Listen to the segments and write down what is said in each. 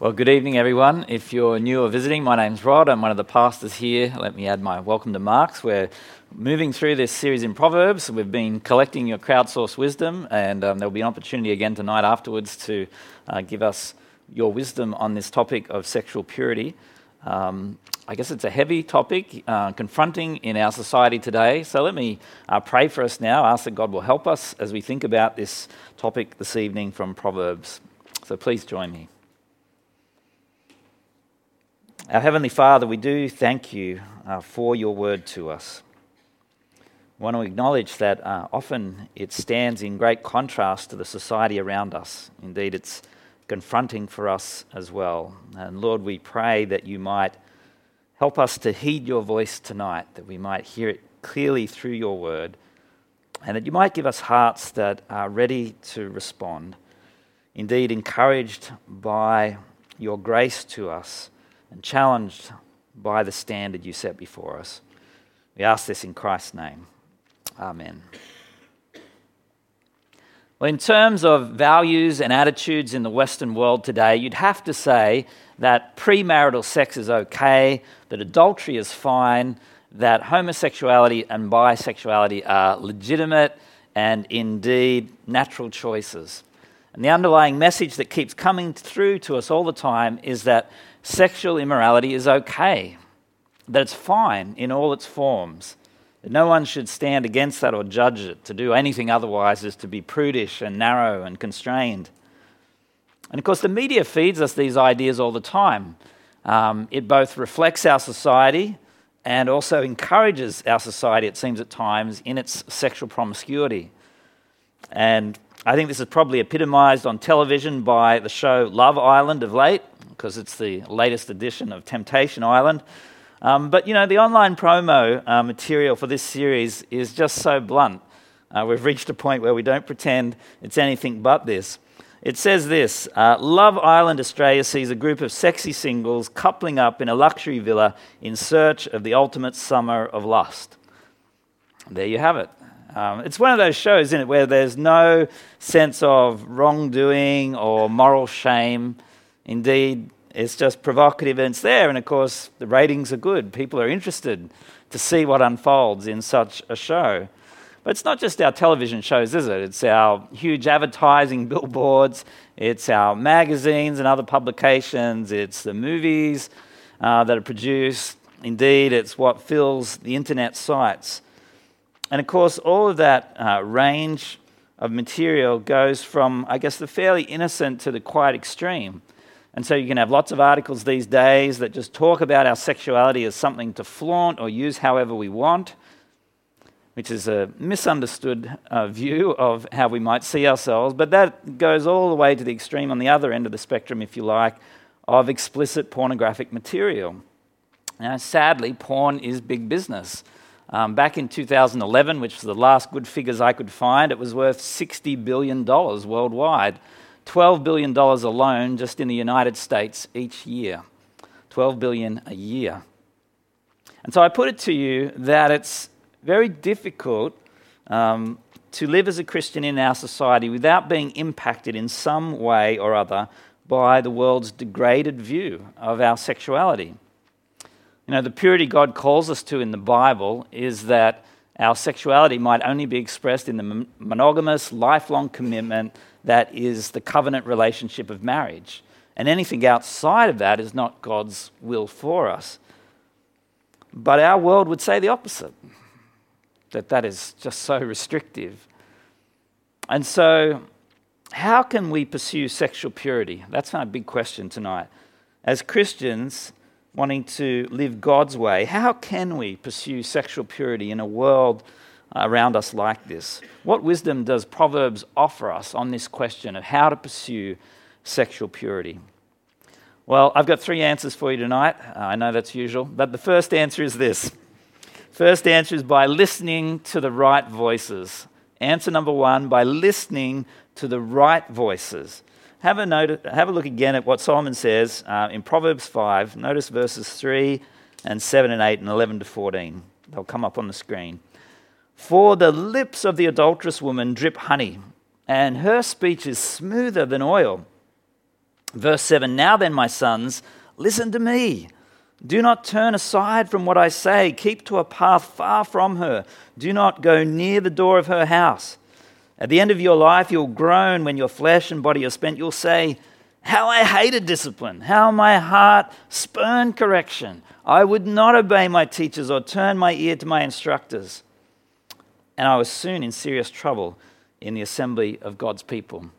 Well, good evening, everyone. If you're new or visiting, my name's Rod. I'm one of the pastors here. Let me add my welcome to Mark's. We're moving through this series in Proverbs. We've been collecting your crowdsourced wisdom, and um, there'll be an opportunity again tonight afterwards to uh, give us your wisdom on this topic of sexual purity. Um, I guess it's a heavy topic, uh, confronting in our society today. So let me uh, pray for us now, ask that God will help us as we think about this topic this evening from Proverbs. So please join me. Our Heavenly Father, we do thank you uh, for your word to us. We want to acknowledge that uh, often it stands in great contrast to the society around us. Indeed, it's confronting for us as well. And Lord, we pray that you might help us to heed your voice tonight, that we might hear it clearly through your word, and that you might give us hearts that are ready to respond. Indeed, encouraged by your grace to us and challenged by the standard you set before us. We ask this in Christ's name. Amen. Well, in terms of values and attitudes in the Western world today, you'd have to say that premarital sex is okay, that adultery is fine, that homosexuality and bisexuality are legitimate and indeed natural choices. And the underlying message that keeps coming through to us all the time is that sexual immorality is okay, that it's fine in all its forms, that no one should stand against that or judge it. To do anything otherwise is to be prudish and narrow and constrained. And of course, the media feeds us these ideas all the time. Um, it both reflects our society and also encourages our society, it seems at times, in its sexual promiscuity. And I think this is probably epitomized on television by the show Love Island of late, because it's the latest edition of Temptation Island. Um, but you know, the online promo uh, material for this series is just so blunt. Uh, we've reached a point where we don't pretend it's anything but this. It says this uh, Love Island Australia sees a group of sexy singles coupling up in a luxury villa in search of the ultimate summer of lust. There you have it. Um, it's one of those shows, isn't it, where there's no sense of wrongdoing or moral shame. Indeed, it's just provocative and it's there. And of course, the ratings are good. People are interested to see what unfolds in such a show. But it's not just our television shows, is it? It's our huge advertising billboards, it's our magazines and other publications, it's the movies uh, that are produced. Indeed, it's what fills the internet sites. And of course, all of that uh, range of material goes from, I guess, the fairly innocent to the quite extreme. And so you can have lots of articles these days that just talk about our sexuality as something to flaunt or use however we want, which is a misunderstood uh, view of how we might see ourselves. But that goes all the way to the extreme on the other end of the spectrum, if you like, of explicit pornographic material. Now, sadly, porn is big business. Um, back in 2011, which was the last good figures I could find, it was worth $60 billion worldwide. $12 billion alone just in the United States each year. 12 billion a year. And so I put it to you that it's very difficult um, to live as a Christian in our society without being impacted in some way or other by the world's degraded view of our sexuality. You know, the purity God calls us to in the Bible is that our sexuality might only be expressed in the monogamous, lifelong commitment that is the covenant relationship of marriage. And anything outside of that is not God's will for us. But our world would say the opposite that that is just so restrictive. And so, how can we pursue sexual purity? That's my big question tonight. As Christians, wanting to live God's way, how can we pursue sexual purity in a world around us like this? What wisdom does Proverbs offer us on this question of how to pursue sexual purity? Well, I've got three answers for you tonight. Uh, I know that's usual, but the first answer is this. First answer is by listening to the right voices. Answer number one by listening to the right voices. Have a, note, have a look again at what Solomon says uh, in Proverbs 5. Notice verses 3 and 7 and 8 and 11 to 14. They'll come up on the screen. For the lips of the adulterous woman drip honey, and her speech is smoother than oil. Verse 7 Now then, my sons, listen to me. Do not turn aside from what I say. Keep to a path far from her. Do not go near the door of her house. At the end of your life, you'll groan when your flesh and body are spent. You'll say, How I hated discipline, how my heart spurned correction. I would not obey my teachers or turn my ear to my instructors. And I was soon in serious trouble in the assembly of God's people.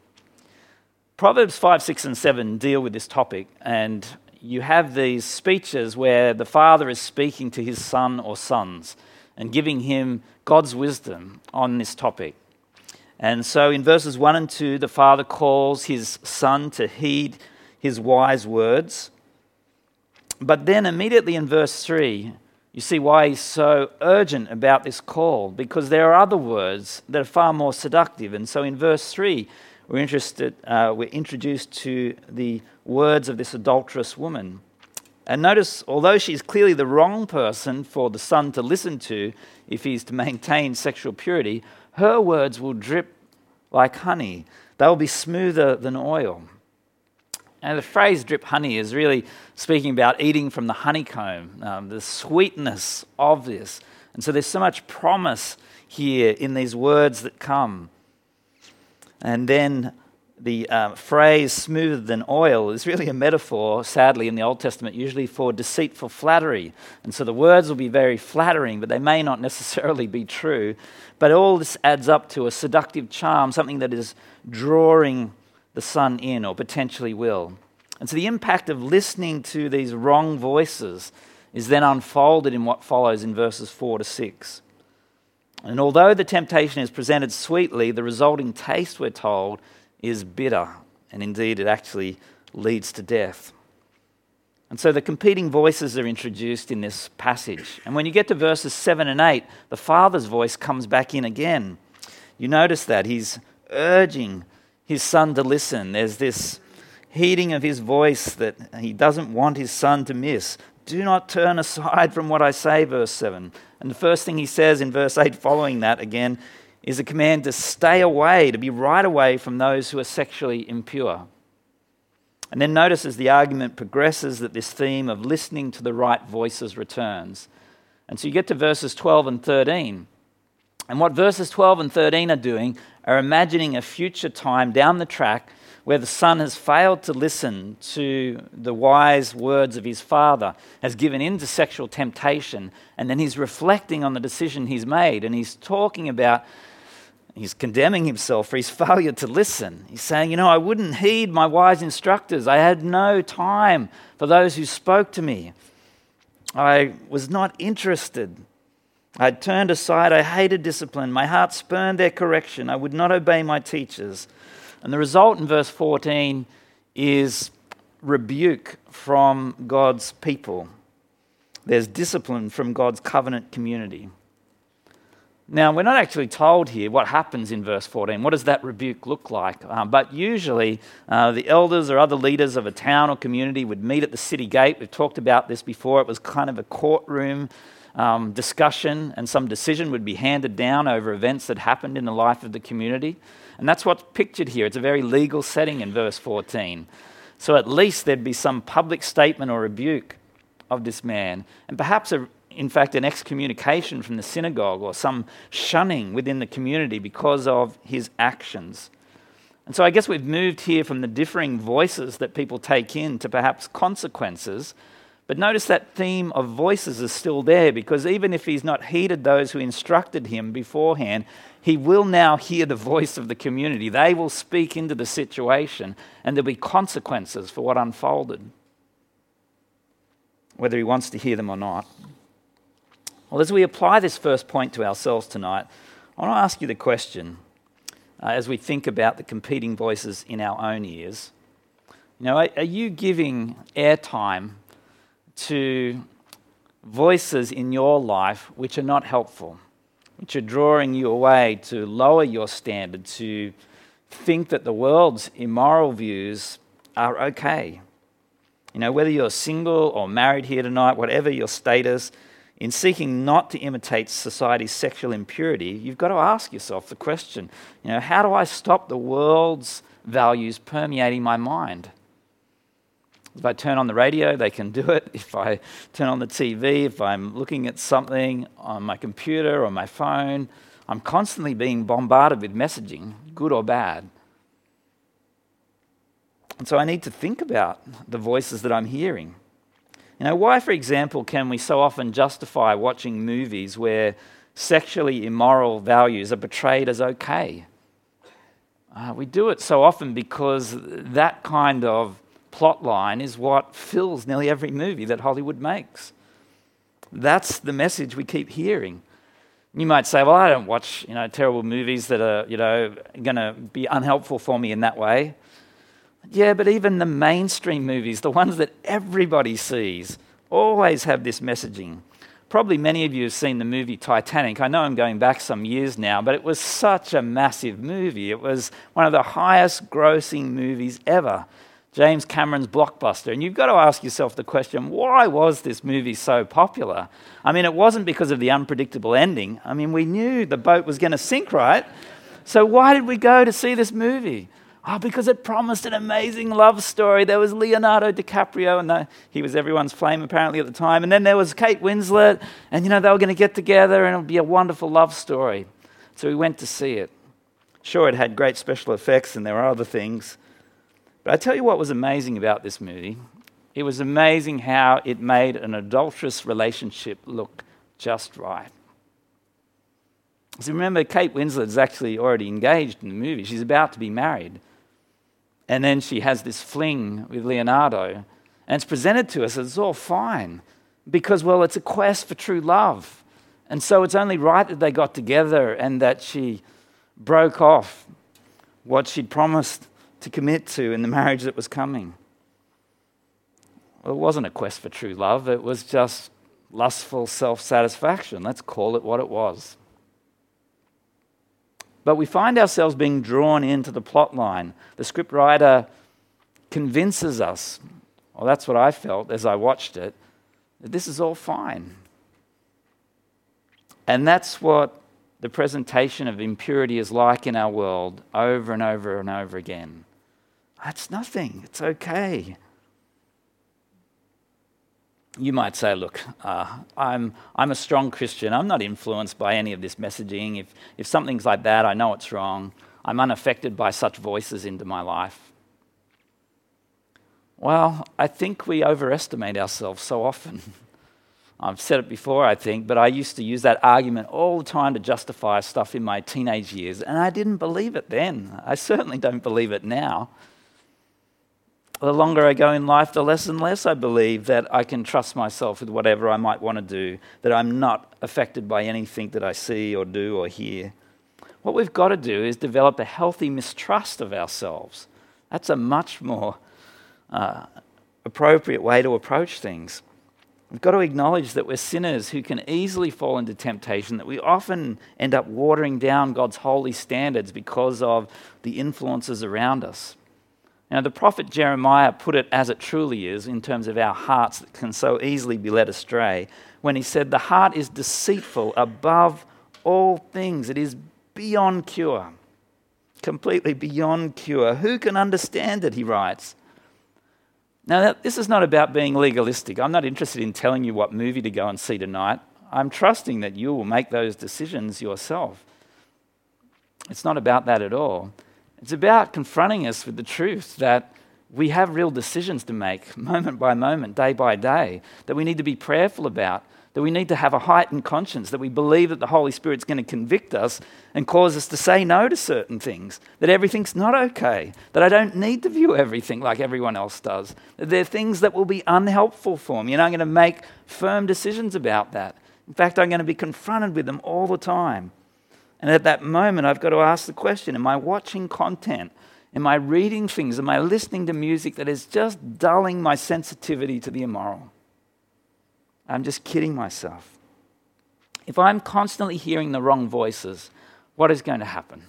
Proverbs 5, 6, and 7 deal with this topic, and you have these speeches where the father is speaking to his son or sons and giving him God's wisdom on this topic. And so in verses 1 and 2, the father calls his son to heed his wise words. But then immediately in verse 3, you see why he's so urgent about this call, because there are other words that are far more seductive. And so in verse 3, we're, interested, uh, we're introduced to the words of this adulterous woman. And notice, although she's clearly the wrong person for the son to listen to if he's to maintain sexual purity, her words will drip like honey. They will be smoother than oil. And the phrase drip honey is really speaking about eating from the honeycomb, um, the sweetness of this. And so there's so much promise here in these words that come. And then the uh, phrase smoother than oil is really a metaphor, sadly, in the Old Testament, usually for deceitful flattery. And so the words will be very flattering, but they may not necessarily be true. But all this adds up to a seductive charm, something that is drawing the son in or potentially will. And so the impact of listening to these wrong voices is then unfolded in what follows in verses 4 to 6. And although the temptation is presented sweetly, the resulting taste, we're told, is bitter, and indeed it actually leads to death. And so the competing voices are introduced in this passage. And when you get to verses 7 and 8, the Father's voice comes back in again. You notice that. He's urging his son to listen. There's this heeding of his voice that he doesn't want his son to miss. Do not turn aside from what I say, verse 7. And the first thing he says in verse 8, following that again, is a command to stay away, to be right away from those who are sexually impure. And then notice as the argument progresses that this theme of listening to the right voices returns. And so you get to verses 12 and 13. And what verses 12 and 13 are doing are imagining a future time down the track where the son has failed to listen to the wise words of his father, has given in to sexual temptation, and then he's reflecting on the decision he's made, and he's talking about He's condemning himself for his failure to listen. He's saying, You know, I wouldn't heed my wise instructors. I had no time for those who spoke to me. I was not interested. I turned aside. I hated discipline. My heart spurned their correction. I would not obey my teachers. And the result in verse 14 is rebuke from God's people. There's discipline from God's covenant community. Now, we're not actually told here what happens in verse 14. What does that rebuke look like? Um, but usually, uh, the elders or other leaders of a town or community would meet at the city gate. We've talked about this before. It was kind of a courtroom um, discussion, and some decision would be handed down over events that happened in the life of the community. And that's what's pictured here. It's a very legal setting in verse 14. So at least there'd be some public statement or rebuke of this man, and perhaps a in fact, an excommunication from the synagogue or some shunning within the community because of his actions. And so I guess we've moved here from the differing voices that people take in to perhaps consequences. But notice that theme of voices is still there because even if he's not heeded those who instructed him beforehand, he will now hear the voice of the community. They will speak into the situation and there'll be consequences for what unfolded, whether he wants to hear them or not. Well, as we apply this first point to ourselves tonight, I want to ask you the question uh, as we think about the competing voices in our own ears. You know, are, are you giving airtime to voices in your life which are not helpful, which are drawing you away to lower your standard, to think that the world's immoral views are okay? You know, whether you're single or married here tonight, whatever your status, in seeking not to imitate society's sexual impurity, you've got to ask yourself the question you know, how do I stop the world's values permeating my mind? If I turn on the radio, they can do it. If I turn on the TV, if I'm looking at something on my computer or my phone, I'm constantly being bombarded with messaging, good or bad. And so I need to think about the voices that I'm hearing. You know, why, for example, can we so often justify watching movies where sexually immoral values are portrayed as okay? Uh, we do it so often because that kind of plot line is what fills nearly every movie that Hollywood makes. That's the message we keep hearing. You might say, well, I don't watch you know, terrible movies that are you know, going to be unhelpful for me in that way. Yeah, but even the mainstream movies, the ones that everybody sees, always have this messaging. Probably many of you have seen the movie Titanic. I know I'm going back some years now, but it was such a massive movie. It was one of the highest grossing movies ever. James Cameron's blockbuster. And you've got to ask yourself the question why was this movie so popular? I mean, it wasn't because of the unpredictable ending. I mean, we knew the boat was going to sink, right? So why did we go to see this movie? Oh, because it promised an amazing love story. There was Leonardo DiCaprio, and the, he was everyone's flame apparently at the time. And then there was Kate Winslet, and you know, they were going to get together and it would be a wonderful love story. So we went to see it. Sure, it had great special effects, and there were other things. But I tell you what was amazing about this movie. It was amazing how it made an adulterous relationship look just right. So remember, Kate Winslet is actually already engaged in the movie. She's about to be married. And then she has this fling with Leonardo. And it's presented to us as all fine because, well, it's a quest for true love. And so it's only right that they got together and that she broke off what she'd promised to commit to in the marriage that was coming. Well, it wasn't a quest for true love, it was just lustful self satisfaction. Let's call it what it was. But we find ourselves being drawn into the plot line. The scriptwriter convinces us, well, that's what I felt as I watched it, that this is all fine. And that's what the presentation of impurity is like in our world over and over and over again. That's nothing. It's okay. You might say, look, uh, I'm, I'm a strong Christian. I'm not influenced by any of this messaging. If, if something's like that, I know it's wrong. I'm unaffected by such voices into my life. Well, I think we overestimate ourselves so often. I've said it before, I think, but I used to use that argument all the time to justify stuff in my teenage years, and I didn't believe it then. I certainly don't believe it now the longer I go in life, the less and less I believe that I can trust myself with whatever I might want to do, that I'm not affected by anything that I see or do or hear. What we've got to do is develop a healthy mistrust of ourselves. That's a much more uh, appropriate way to approach things. We've got to acknowledge that we're sinners who can easily fall into temptation, that we often end up watering down God's holy standards because of the influences around us. Now, the prophet Jeremiah put it as it truly is in terms of our hearts that can so easily be led astray when he said, The heart is deceitful above all things, it is beyond cure, completely beyond cure. Who can understand it? He writes. Now, this is not about being legalistic. I'm not interested in telling you what movie to go and see tonight. I'm trusting that you will make those decisions yourself. It's not about that at all. It's about confronting us with the truth that we have real decisions to make moment by moment, day by day, that we need to be prayerful about, that we need to have a heightened conscience, that we believe that the Holy Spirit's going to convict us and cause us to say no to certain things, that everything's not okay, that I don't need to view everything like everyone else does, that there are things that will be unhelpful for me, and I'm going to make firm decisions about that. In fact, I'm going to be confronted with them all the time. And at that moment, I've got to ask the question Am I watching content? Am I reading things? Am I listening to music that is just dulling my sensitivity to the immoral? I'm just kidding myself. If I'm constantly hearing the wrong voices, what is going to happen?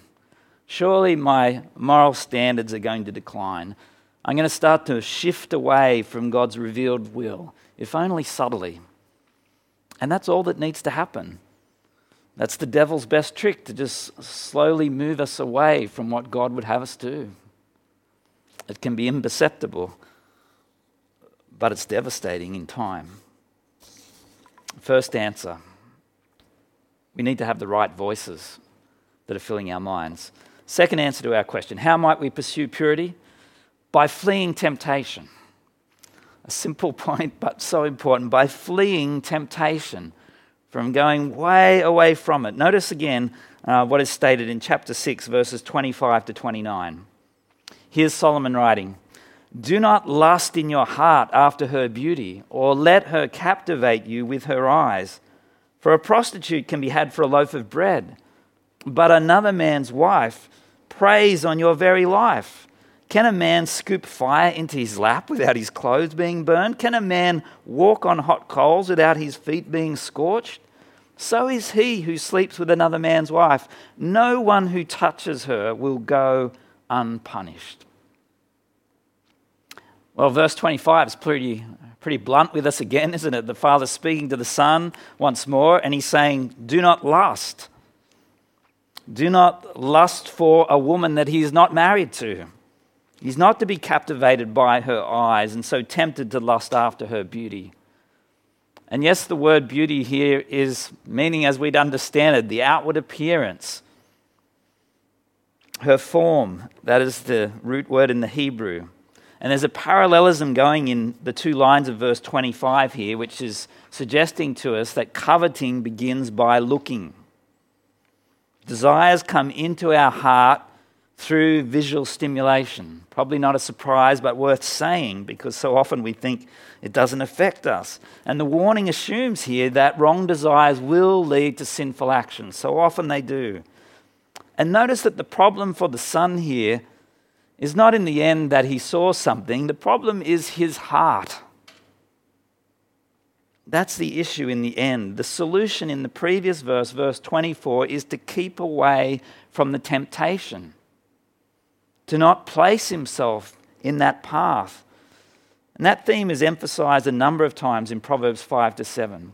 Surely my moral standards are going to decline. I'm going to start to shift away from God's revealed will, if only subtly. And that's all that needs to happen. That's the devil's best trick to just slowly move us away from what God would have us do. It can be imperceptible. but it's devastating in time. First answer we need to have the right voices that are filling our minds. Second answer to our question how might we pursue purity? By fleeing temptation. A simple point, but so important. By fleeing temptation, from going way away from it. Notice again uh, what is stated in chapter 6, verses 25 to 29. Here's Solomon writing Do not lust in your heart after her beauty, or let her captivate you with her eyes. For a prostitute can be had for a loaf of bread, but another man's wife preys on your very life. Can a man scoop fire into his lap without his clothes being burned? Can a man walk on hot coals without his feet being scorched? So is he who sleeps with another man's wife. No one who touches her will go unpunished. Well, verse 25 is pretty, pretty blunt with us again, isn't it? The Father speaking to the Son once more, and he's saying, Do not lust. Do not lust for a woman that he is not married to. He's not to be captivated by her eyes and so tempted to lust after her beauty. And yes, the word beauty here is meaning as we'd understand it, the outward appearance. Her form, that is the root word in the Hebrew. And there's a parallelism going in the two lines of verse 25 here, which is suggesting to us that coveting begins by looking. Desires come into our heart through visual stimulation. Probably not a surprise, but worth saying because so often we think it doesn't affect us. And the warning assumes here that wrong desires will lead to sinful actions. So often they do. And notice that the problem for the son here is not in the end that he saw something, the problem is his heart. That's the issue in the end. The solution in the previous verse, verse 24, is to keep away from the temptation to not place himself in that path. And that theme is emphasized a number of times in Proverbs 5 to 7.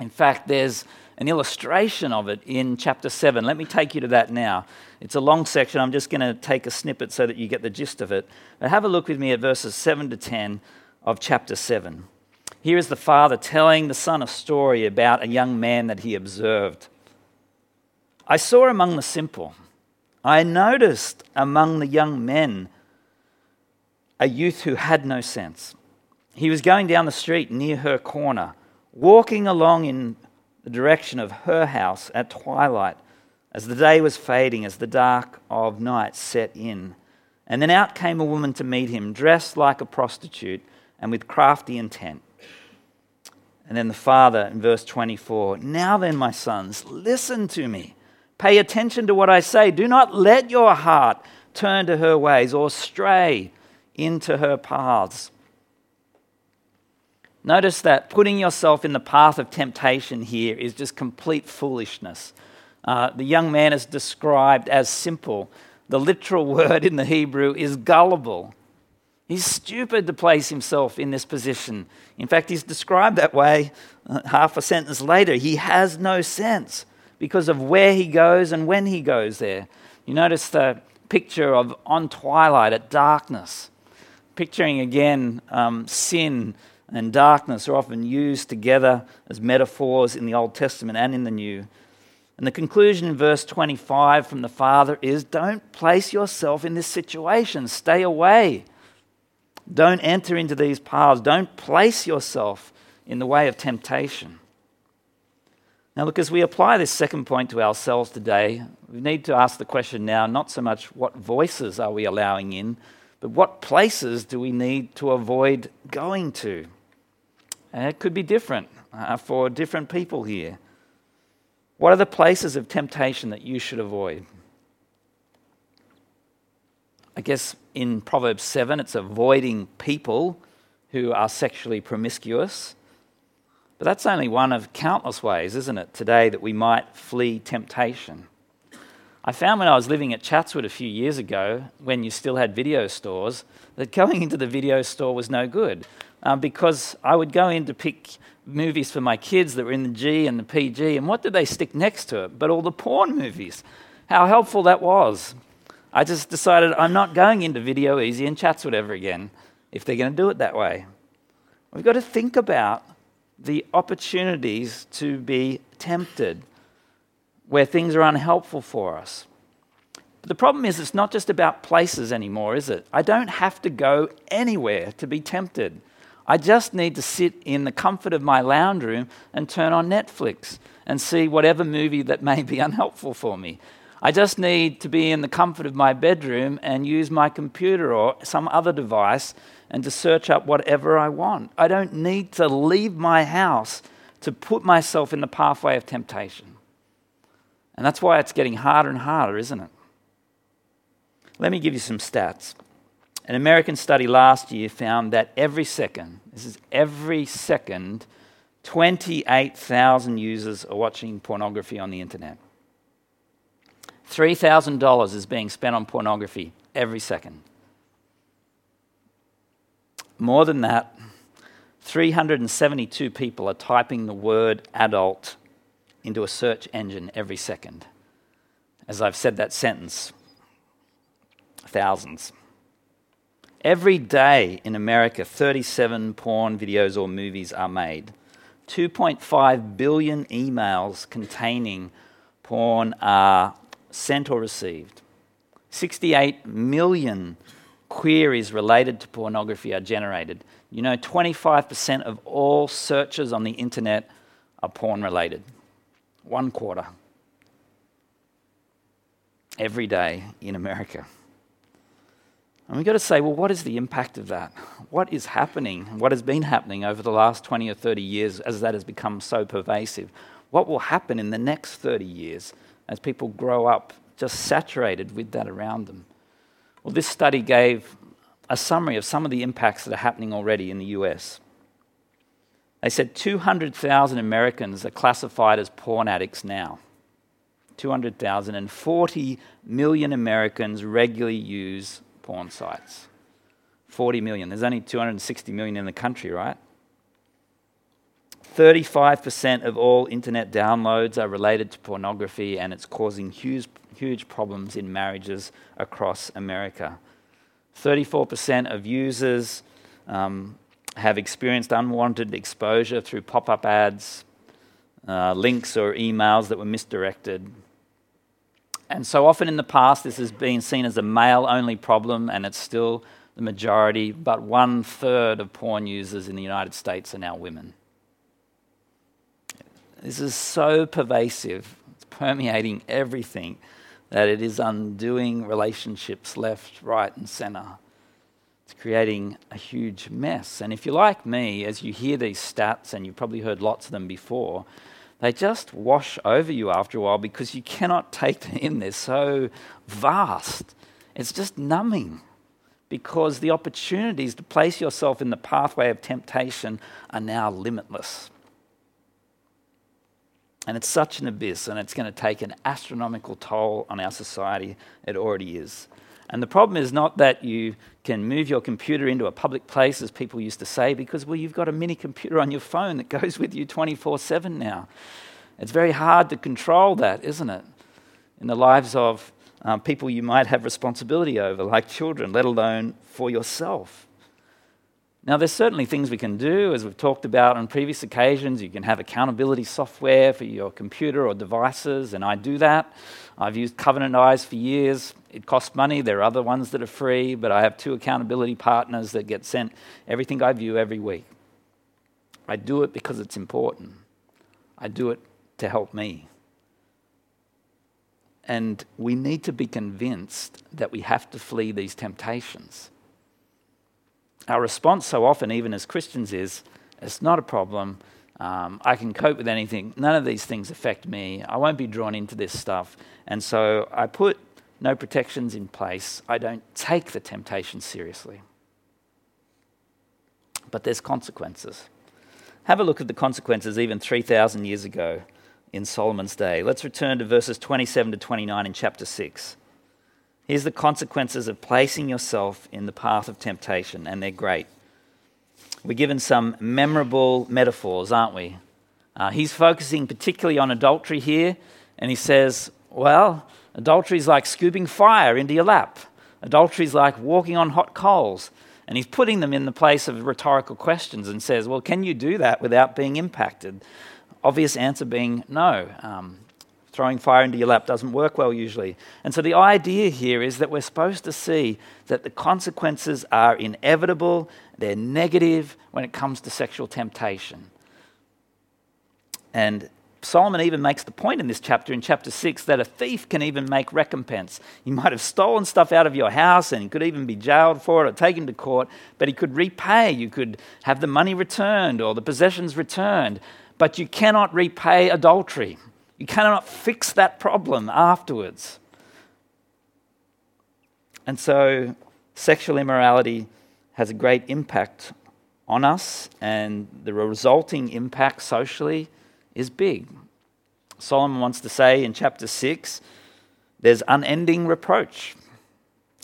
In fact, there's an illustration of it in chapter 7. Let me take you to that now. It's a long section. I'm just going to take a snippet so that you get the gist of it. But have a look with me at verses 7 to 10 of chapter 7. Here is the father telling the son a story about a young man that he observed. I saw among the simple I noticed among the young men a youth who had no sense. He was going down the street near her corner, walking along in the direction of her house at twilight, as the day was fading, as the dark of night set in. And then out came a woman to meet him, dressed like a prostitute and with crafty intent. And then the father in verse 24 Now then, my sons, listen to me. Pay attention to what I say. Do not let your heart turn to her ways or stray into her paths. Notice that putting yourself in the path of temptation here is just complete foolishness. Uh, the young man is described as simple. The literal word in the Hebrew is gullible. He's stupid to place himself in this position. In fact, he's described that way uh, half a sentence later. He has no sense because of where he goes and when he goes there. You notice the picture of on twilight at darkness. Picturing again um, sin and darkness are often used together as metaphors in the Old Testament and in the New. And the conclusion in verse 25 from the Father is don't place yourself in this situation, stay away. Don't enter into these paths, don't place yourself in the way of temptation. Now, look, as we apply this second point to ourselves today, we need to ask the question now not so much what voices are we allowing in, but what places do we need to avoid going to? And it could be different uh, for different people here. What are the places of temptation that you should avoid? I guess in Proverbs 7, it's avoiding people who are sexually promiscuous. But that's only one of countless ways, isn't it, today that we might flee temptation. I found when I was living at Chatswood a few years ago, when you still had video stores, that going into the video store was no good um, because I would go in to pick movies for my kids that were in the G and the PG, and what did they stick next to it? But all the porn movies. How helpful that was. I just decided I'm not going into Video Ezy and Chatswood ever again if they're going to do it that way. We've got to think about the opportunities to be tempted where things are unhelpful for us. But the problem is, it's not just about places anymore, is it? I don't have to go anywhere to be tempted. I just need to sit in the comfort of my lounge room and turn on Netflix and see whatever movie that may be unhelpful for me. I just need to be in the comfort of my bedroom and use my computer or some other device and to search up whatever I want. I don't need to leave my house to put myself in the pathway of temptation. And that's why it's getting harder and harder, isn't it? Let me give you some stats. An American study last year found that every second, this is every second, 28,000 users are watching pornography on the internet. $3,000 is being spent on pornography every second. More than that, 372 people are typing the word adult into a search engine every second. As I've said that sentence, thousands. Every day in America, 37 porn videos or movies are made. 2.5 billion emails containing porn are sent or received. 68 million queries related to pornography are generated. You know, 25% of all searches on the internet are porn related. One quarter. Every day in America. And we've got to say, well, what is the impact of that? What is happening? What has been happening over the last 20 or 30 years as that has become so pervasive? What will happen in the next 30 years as people grow up just saturated with that around them? Well, this study gave a summary of some of the impacts that are happening already in the US. They said 200,000 Americans are classified as porn addicts now. 200,000 and 40 million Americans regularly use porn sites. 40 million. There's only 260 million in the country, right? 35% of all internet downloads are related to pornography, and it's causing huge, huge problems in marriages across America. 34% of users um, have experienced unwanted exposure through pop up ads, uh, links, or emails that were misdirected. And so often in the past, this has been seen as a male only problem, and it's still the majority, but one third of porn users in the United States are now women. This is so pervasive, it's permeating everything that it is undoing relationships left, right, and center. It's creating a huge mess. And if you're like me, as you hear these stats, and you've probably heard lots of them before, they just wash over you after a while because you cannot take them in. They're so vast. It's just numbing because the opportunities to place yourself in the pathway of temptation are now limitless. And it's such an abyss, and it's going to take an astronomical toll on our society. It already is. And the problem is not that you can move your computer into a public place, as people used to say, because, well, you've got a mini computer on your phone that goes with you 24 7 now. It's very hard to control that, isn't it? In the lives of um, people you might have responsibility over, like children, let alone for yourself. Now, there's certainly things we can do, as we've talked about on previous occasions. You can have accountability software for your computer or devices, and I do that. I've used Covenant Eyes for years. It costs money. There are other ones that are free, but I have two accountability partners that get sent everything I view every week. I do it because it's important. I do it to help me. And we need to be convinced that we have to flee these temptations. Our response, so often, even as Christians, is it's not a problem. Um, I can cope with anything. None of these things affect me. I won't be drawn into this stuff. And so I put no protections in place. I don't take the temptation seriously. But there's consequences. Have a look at the consequences even 3,000 years ago in Solomon's day. Let's return to verses 27 to 29 in chapter 6. Here's the consequences of placing yourself in the path of temptation, and they're great. We're given some memorable metaphors, aren't we? Uh, he's focusing particularly on adultery here, and he says, Well, adultery is like scooping fire into your lap. Adultery is like walking on hot coals. And he's putting them in the place of rhetorical questions and says, Well, can you do that without being impacted? Obvious answer being no. Um, throwing fire into your lap doesn't work well usually. And so the idea here is that we're supposed to see that the consequences are inevitable, they're negative when it comes to sexual temptation. And Solomon even makes the point in this chapter, in chapter 6, that a thief can even make recompense. He might have stolen stuff out of your house and he could even be jailed for it or taken to court, but he could repay. You could have the money returned or the possessions returned, but you cannot repay adultery. You cannot fix that problem afterwards. And so, sexual immorality has a great impact on us, and the resulting impact socially is big. Solomon wants to say in chapter 6 there's unending reproach,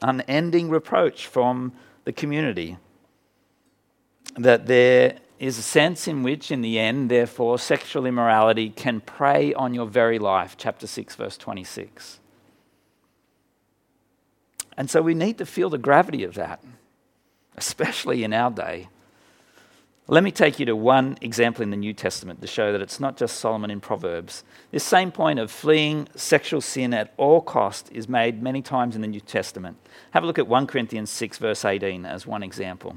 unending reproach from the community. That there is a sense in which, in the end, therefore, sexual immorality can prey on your very life. Chapter 6, verse 26. And so we need to feel the gravity of that, especially in our day. Let me take you to one example in the New Testament to show that it's not just Solomon in Proverbs. This same point of fleeing sexual sin at all cost is made many times in the New Testament. Have a look at 1 Corinthians 6, verse 18, as one example.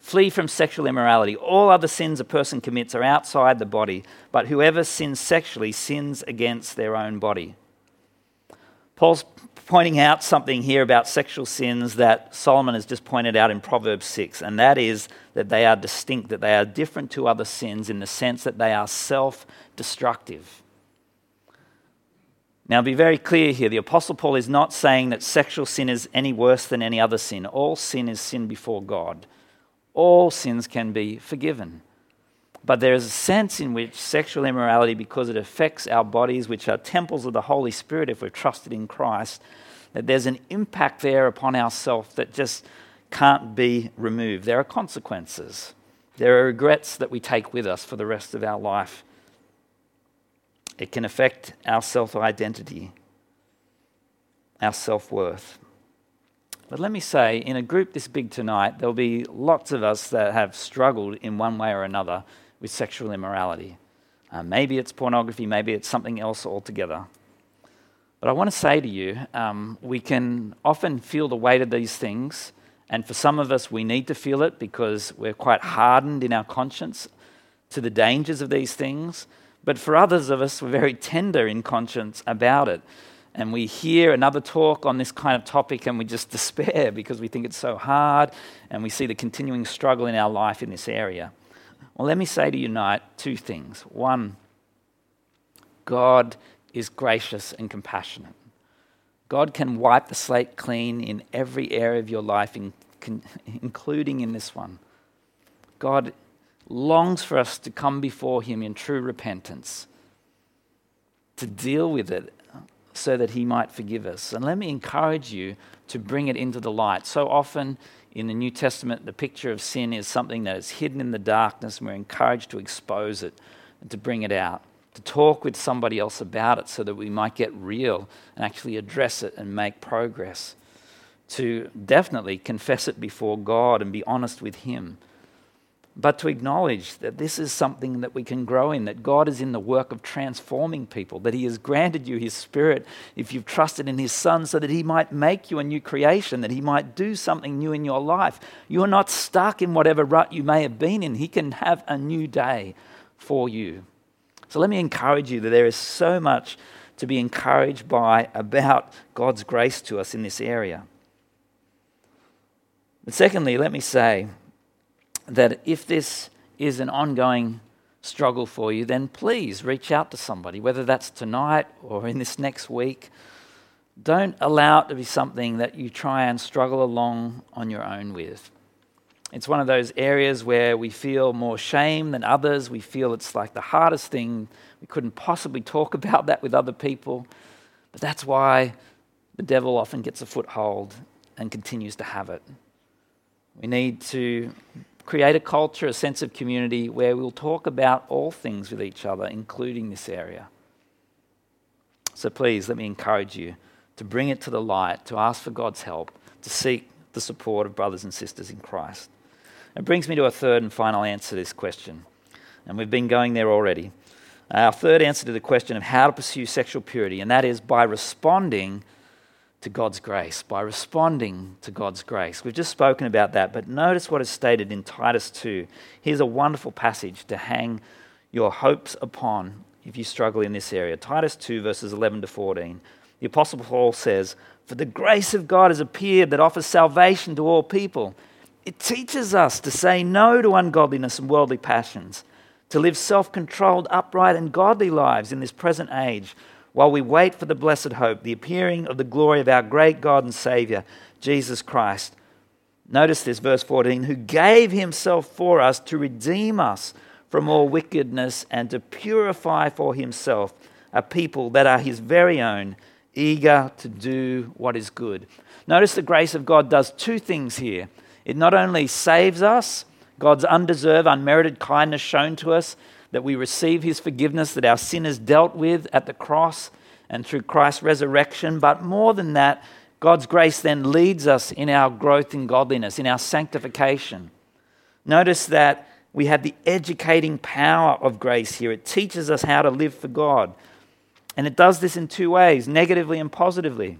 Flee from sexual immorality. All other sins a person commits are outside the body, but whoever sins sexually sins against their own body. Paul's pointing out something here about sexual sins that Solomon has just pointed out in Proverbs 6, and that is that they are distinct, that they are different to other sins in the sense that they are self destructive. Now, be very clear here the Apostle Paul is not saying that sexual sin is any worse than any other sin. All sin is sin before God, all sins can be forgiven. But there is a sense in which sexual immorality, because it affects our bodies, which are temples of the Holy Spirit if we're trusted in Christ, that there's an impact there upon ourself that just can't be removed. There are consequences. There are regrets that we take with us for the rest of our life. It can affect our self identity, our self worth. But let me say, in a group this big tonight, there'll be lots of us that have struggled in one way or another with sexual immorality. Uh, maybe it's pornography, maybe it's something else altogether. But I want to say to you, um, we can often feel the weight of these things, and for some of us, we need to feel it because we're quite hardened in our conscience to the dangers of these things. But for others of us, we're very tender in conscience about it. And we hear another talk on this kind of topic and we just despair because we think it's so hard and we see the continuing struggle in our life in this area. Well, let me say to you tonight two things. One, God is gracious and compassionate. God can wipe the slate clean in every area of your life, including in this one. God longs for us to come before Him in true repentance, to deal with it so that He might forgive us. And let me encourage you to bring it into the light. So often, in the New Testament, the picture of sin is something that is hidden in the darkness, and we're encouraged to expose it and to bring it out, to talk with somebody else about it so that we might get real and actually address it and make progress. To definitely confess it before God and be honest with Him but to acknowledge that this is something that we can grow in, that God is in the work of transforming people, that He has granted you His Spirit if you've trusted in His Son, so that He might make you a new creation, that He might do something new in your life. You're not stuck in whatever rut you may have been in, He can have a new day for you. So let me encourage you that there is so much to be encouraged by about God's grace to us in this area. But secondly, let me say, that if this is an ongoing struggle for you, then please reach out to somebody, whether that's tonight or in this next week. Don't allow it to be something that you try and struggle along on your own with. It's one of those areas where we feel more shame than others. We feel it's like the hardest thing. We couldn't possibly talk about that with other people. But that's why the devil often gets a foothold and continues to have it. We need to create a culture, a sense of community where we'll talk about all things with each other, including this area. So please, let me encourage you to bring it to the light, to ask for God's help, to seek the support of brothers and sisters in Christ. It brings me to a third and final answer to this question. And we've been going there already. Uh, our third answer to the question of how to pursue sexual purity, and that is by responding to God's grace, by responding to God's grace. We've just spoken about that, but notice what is stated in Titus 2. Here's a wonderful passage to hang your hopes upon if you struggle in this area. Titus 2, verses 11 to 14. The Apostle Paul says, For the grace of God has appeared that offers salvation to all people. It teaches us to say no to ungodliness and worldly passions, to live self controlled, upright, and godly lives in this present age while we wait for the blessed hope, the appearing of the glory of our great God and Savior, Jesus Christ. Notice this, verse 14, who gave himself for us to redeem us from all wickedness and to purify for himself a people that are his very own, eager to do what is good. Notice the grace of God does two things here. It not only saves us, God's undeserved, unmerited kindness shown to us, that we receive his forgiveness, that our sin is dealt with at the cross and through Christ's resurrection. But more than that, God's grace then leads us in our growth in godliness, in our sanctification. Notice that we have the educating power of grace here. It teaches us how to live for God. And it does this in two ways negatively and positively.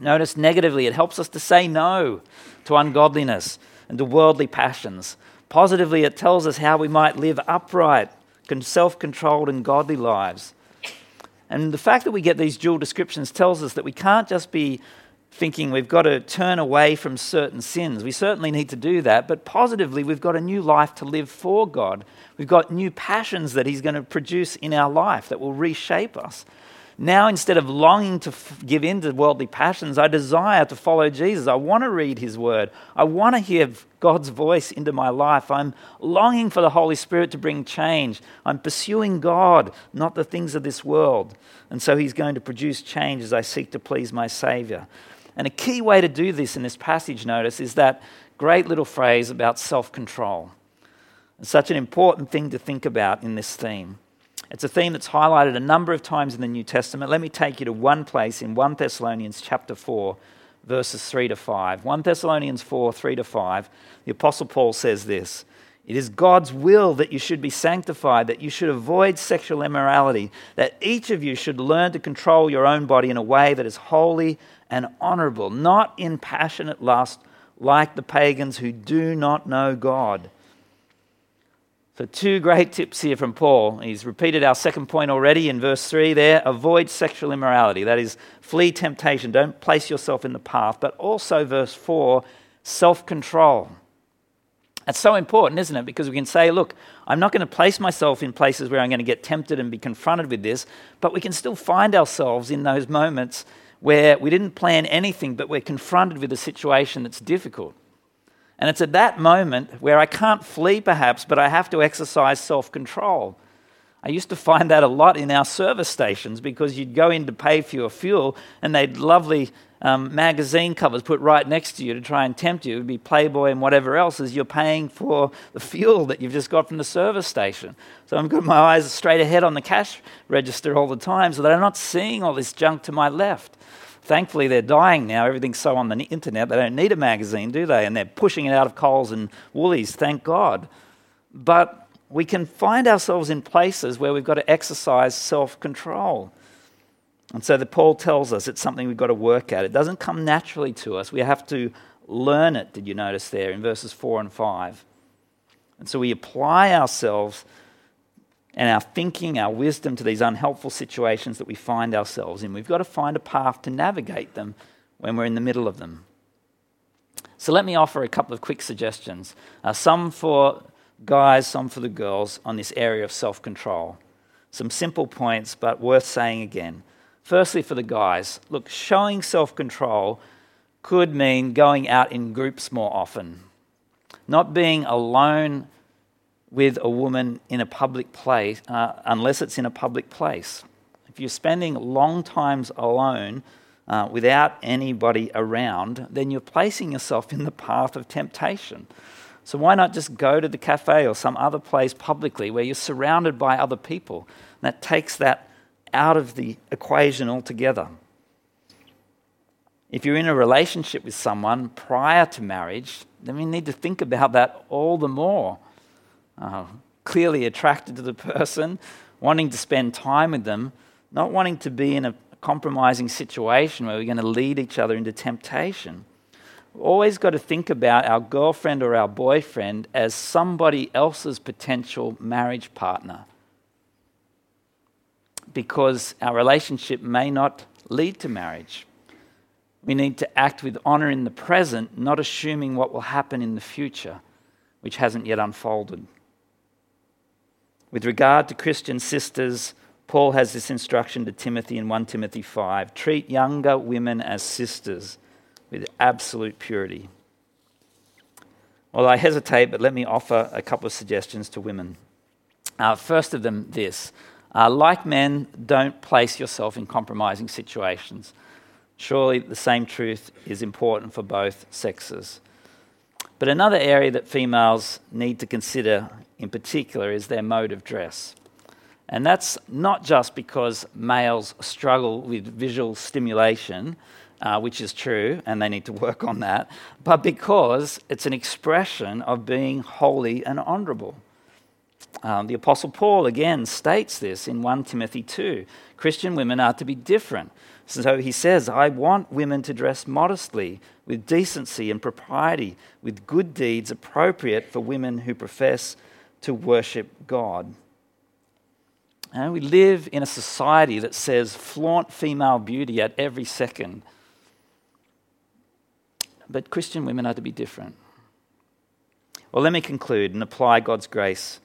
Notice negatively, it helps us to say no to ungodliness and to worldly passions. Positively, it tells us how we might live upright self controlled and godly lives. And the fact that we get these dual descriptions tells us that we can't just be thinking we've got to turn away from certain sins. We certainly need to do that, but positively, we've got a new life to live for God. We've got new passions that He's going to produce in our life that will reshape us. Now, instead of longing to f- give in to worldly passions, I desire to follow Jesus. I want to read his word. I want to hear God's voice into my life. I'm longing for the Holy Spirit to bring change. I'm pursuing God, not the things of this world. And so he's going to produce change as I seek to please my Savior. And a key way to do this in this passage, notice, is that great little phrase about self control. It's such an important thing to think about in this theme. It's a theme that's highlighted a number of times in the New Testament. Let me take you to one place in 1 Thessalonians chapter 4, verses 3 to 5. 1 Thessalonians 4, 3 to 5. The Apostle Paul says this It is God's will that you should be sanctified, that you should avoid sexual immorality, that each of you should learn to control your own body in a way that is holy and honorable, not in passionate lust like the pagans who do not know God. So, two great tips here from Paul. He's repeated our second point already in verse 3 there avoid sexual immorality. That is, flee temptation. Don't place yourself in the path. But also, verse 4 self control. That's so important, isn't it? Because we can say, look, I'm not going to place myself in places where I'm going to get tempted and be confronted with this, but we can still find ourselves in those moments where we didn't plan anything, but we're confronted with a situation that's difficult. And it's at that moment where I can't flee, perhaps, but I have to exercise self control. I used to find that a lot in our service stations because you'd go in to pay for your fuel and they'd lovely um, magazine covers put right next to you to try and tempt you. It would be Playboy and whatever else as you're paying for the fuel that you've just got from the service station. So I've got my eyes straight ahead on the cash register all the time so that I'm not seeing all this junk to my left. Thankfully, they're dying now. Everything's so on the internet, they don't need a magazine, do they? And they're pushing it out of Coles and Woolies, thank God. But we can find ourselves in places where we've got to exercise self control. And so the Paul tells us it's something we've got to work at. It doesn't come naturally to us. We have to learn it, did you notice there in verses 4 and 5? And so we apply ourselves and our thinking, our wisdom to these unhelpful situations that we find ourselves in. We've got to find a path to navigate them when we're in the middle of them. So let me offer a couple of quick suggestions, uh, some for guys, some for the girls, on this area of self control. Some simple points, but worth saying again. Firstly, for the guys, look, showing self control could mean going out in groups more often, not being alone with a woman in a public place uh, unless it's in a public place. If you're spending long times alone uh, without anybody around, then you're placing yourself in the path of temptation. So why not just go to the cafe or some other place publicly where you're surrounded by other people? That takes that out of the equation altogether. If you're in a relationship with someone prior to marriage, then we need to think about that all the more. Uh, clearly attracted to the person, wanting to spend time with them, not wanting to be in a compromising situation where we're going to lead each other into temptation. We've always got to think about our girlfriend or our boyfriend as somebody else's potential marriage partner because our relationship may not lead to marriage. We need to act with honour in the present, not assuming what will happen in the future, which hasn't yet unfolded. With regard to Christian sisters, Paul has this instruction to Timothy in 1 Timothy 5 treat younger women as sisters with absolute purity. Well, I hesitate, but let me offer a couple of suggestions to women. Uh, first of them, this uh, like men, don't place yourself in compromising situations. Surely the same truth is important for both sexes. But another area that females need to consider in particular is their mode of dress. And that's not just because males struggle with visual stimulation, uh, which is true, and they need to work on that, but because it's an expression of being holy and honourable. Um, the Apostle Paul again states this in 1 Timothy 2. Christian women are to be different. So he says, I want women to dress modestly, with decency and propriety, with good deeds appropriate for women who profess to worship God. And we live in a society that says flaunt female beauty at every second. But Christian women are to be different. Well, let me conclude and apply God's grace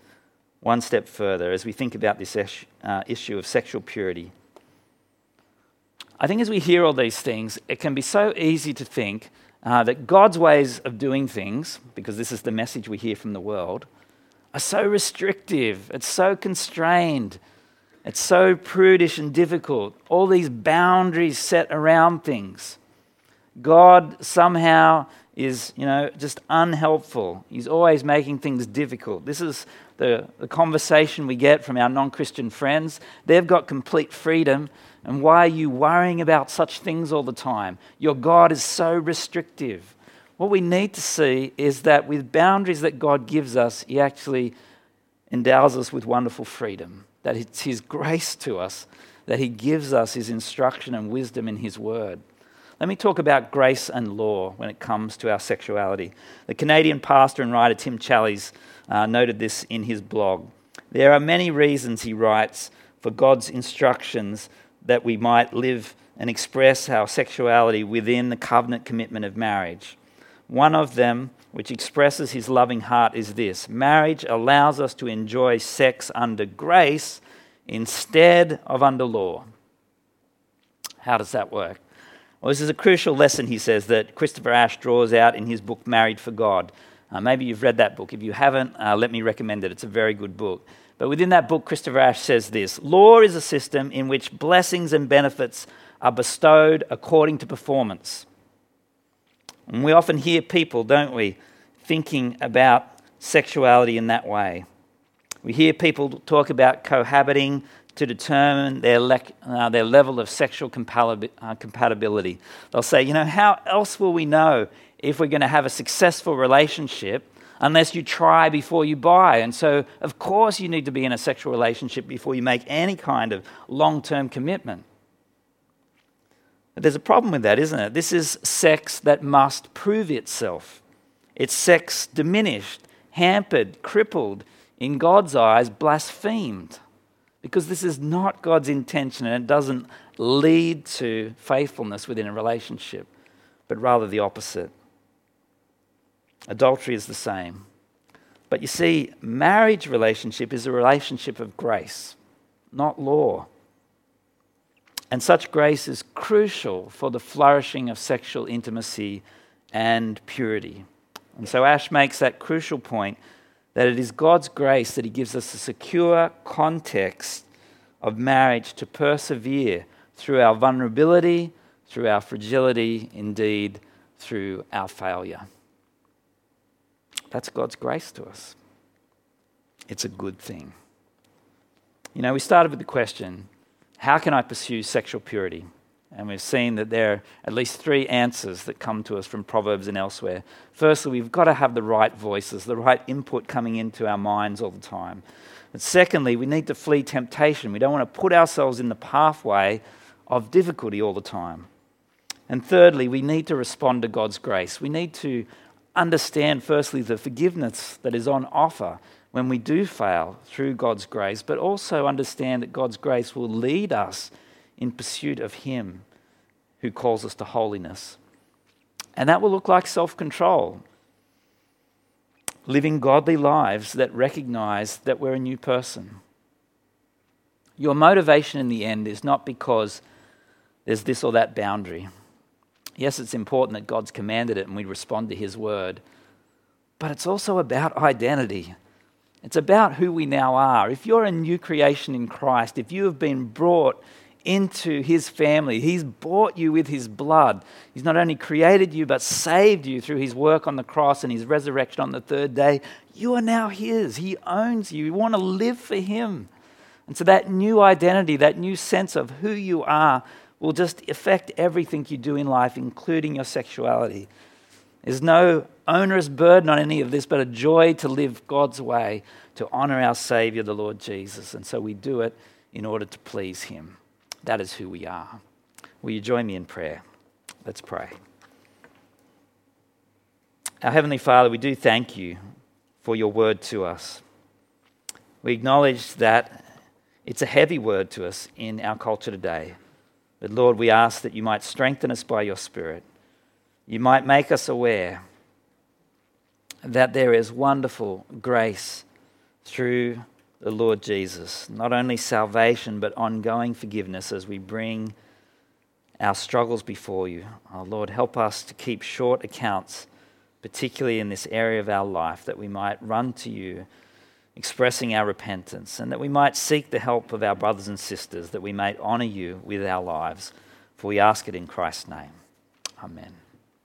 one step further as we think about this uh, issue of sexual purity. I think as we hear all these things, it can be so easy to think uh, that God's ways of doing things, because this is the message we hear from the world, are so restrictive, it's so constrained, it's so prudish and difficult. All these boundaries set around things. God somehow is, you know, just unhelpful. He's always making things difficult. This is the, the conversation we get from our non Christian friends. They've got complete freedom. And why are you worrying about such things all the time? Your God is so restrictive. What we need to see is that with boundaries that God gives us, He actually endows us with wonderful freedom. That it's His grace to us, that He gives us His instruction and wisdom in His Word. Let me talk about grace and law when it comes to our sexuality. The Canadian pastor and writer Tim Challies uh, noted this in his blog. There are many reasons, he writes, for God's instructions that we might live and express our sexuality within the covenant commitment of marriage. One of them, which expresses his loving heart, is this marriage allows us to enjoy sex under grace instead of under law. How does that work? Well, this is a crucial lesson, he says, that Christopher Ash draws out in his book, Married for God. Uh, maybe you've read that book. If you haven't, uh, let me recommend it. It's a very good book. But within that book, Christopher Ash says this Law is a system in which blessings and benefits are bestowed according to performance. And we often hear people, don't we, thinking about sexuality in that way. We hear people talk about cohabiting to determine their, le- uh, their level of sexual uh, compatibility. They'll say, you know, how else will we know if we're going to have a successful relationship unless you try before you buy? And so, of course, you need to be in a sexual relationship before you make any kind of long term commitment. There's a problem with that, isn't it? This is sex that must prove itself. It's sex diminished, hampered, crippled, in God's eyes, blasphemed because this is not God's intention and it doesn't lead to faithfulness within a relationship, but rather the opposite. Adultery is the same. But you see, marriage relationship is a relationship of grace, not law. And such grace is crucial for the flourishing of sexual intimacy and purity. And so Ash makes that crucial point that it is God's grace that He gives us a secure context of marriage to persevere through our vulnerability, through our fragility, indeed, through our failure. That's God's grace to us. It's a good thing. You know, we started with the question how can I pursue sexual purity? And we've seen that there are at least three answers that come to us from Proverbs and elsewhere. Firstly, we've got to have the right voices, the right input coming into our minds all the time. And secondly, we need to flee temptation. We don't want to put ourselves in the pathway of difficulty all the time. And thirdly, we need to respond to God's grace. We need to understand, firstly, the forgiveness that is on offer when we do fail through God's grace, but also understand that God's grace will lead us in pursuit of Him who calls us to holiness. And that will look like self control, living godly lives that recognize that we're a new person. Your motivation in the end is not because there's this or that boundary. Yes, it's important that God's commanded it and we respond to His word, but it's also about identity. It's about who we now are. If you're a new creation in Christ, if you have been brought into his family. He's bought you with his blood. He's not only created you, but saved you through his work on the cross and his resurrection on the third day. You are now his. He owns you. You want to live for him. And so that new identity, that new sense of who you are, will just affect everything you do in life, including your sexuality. There's no onerous burden on any of this, but a joy to live God's way, to honor our Savior, the Lord Jesus. And so we do it in order to please Him. That is who we are. Will you join me in prayer? Let's pray. Our Heavenly Father, we do thank you for your word to us. We acknowledge that it's a heavy word to us in our culture today. But Lord, we ask that you might strengthen us by your Spirit. You might make us aware that there is wonderful grace through the Lord Jesus. Not only salvation, but ongoing forgiveness as we bring our struggles before you. Oh, Lord, help us to keep short accounts, particularly in this area of our life, that we might run to you, expressing our repentance, and that we might seek the help of our brothers and sisters, that we may honour you with our lives. For we ask it in Christ's name. Amen.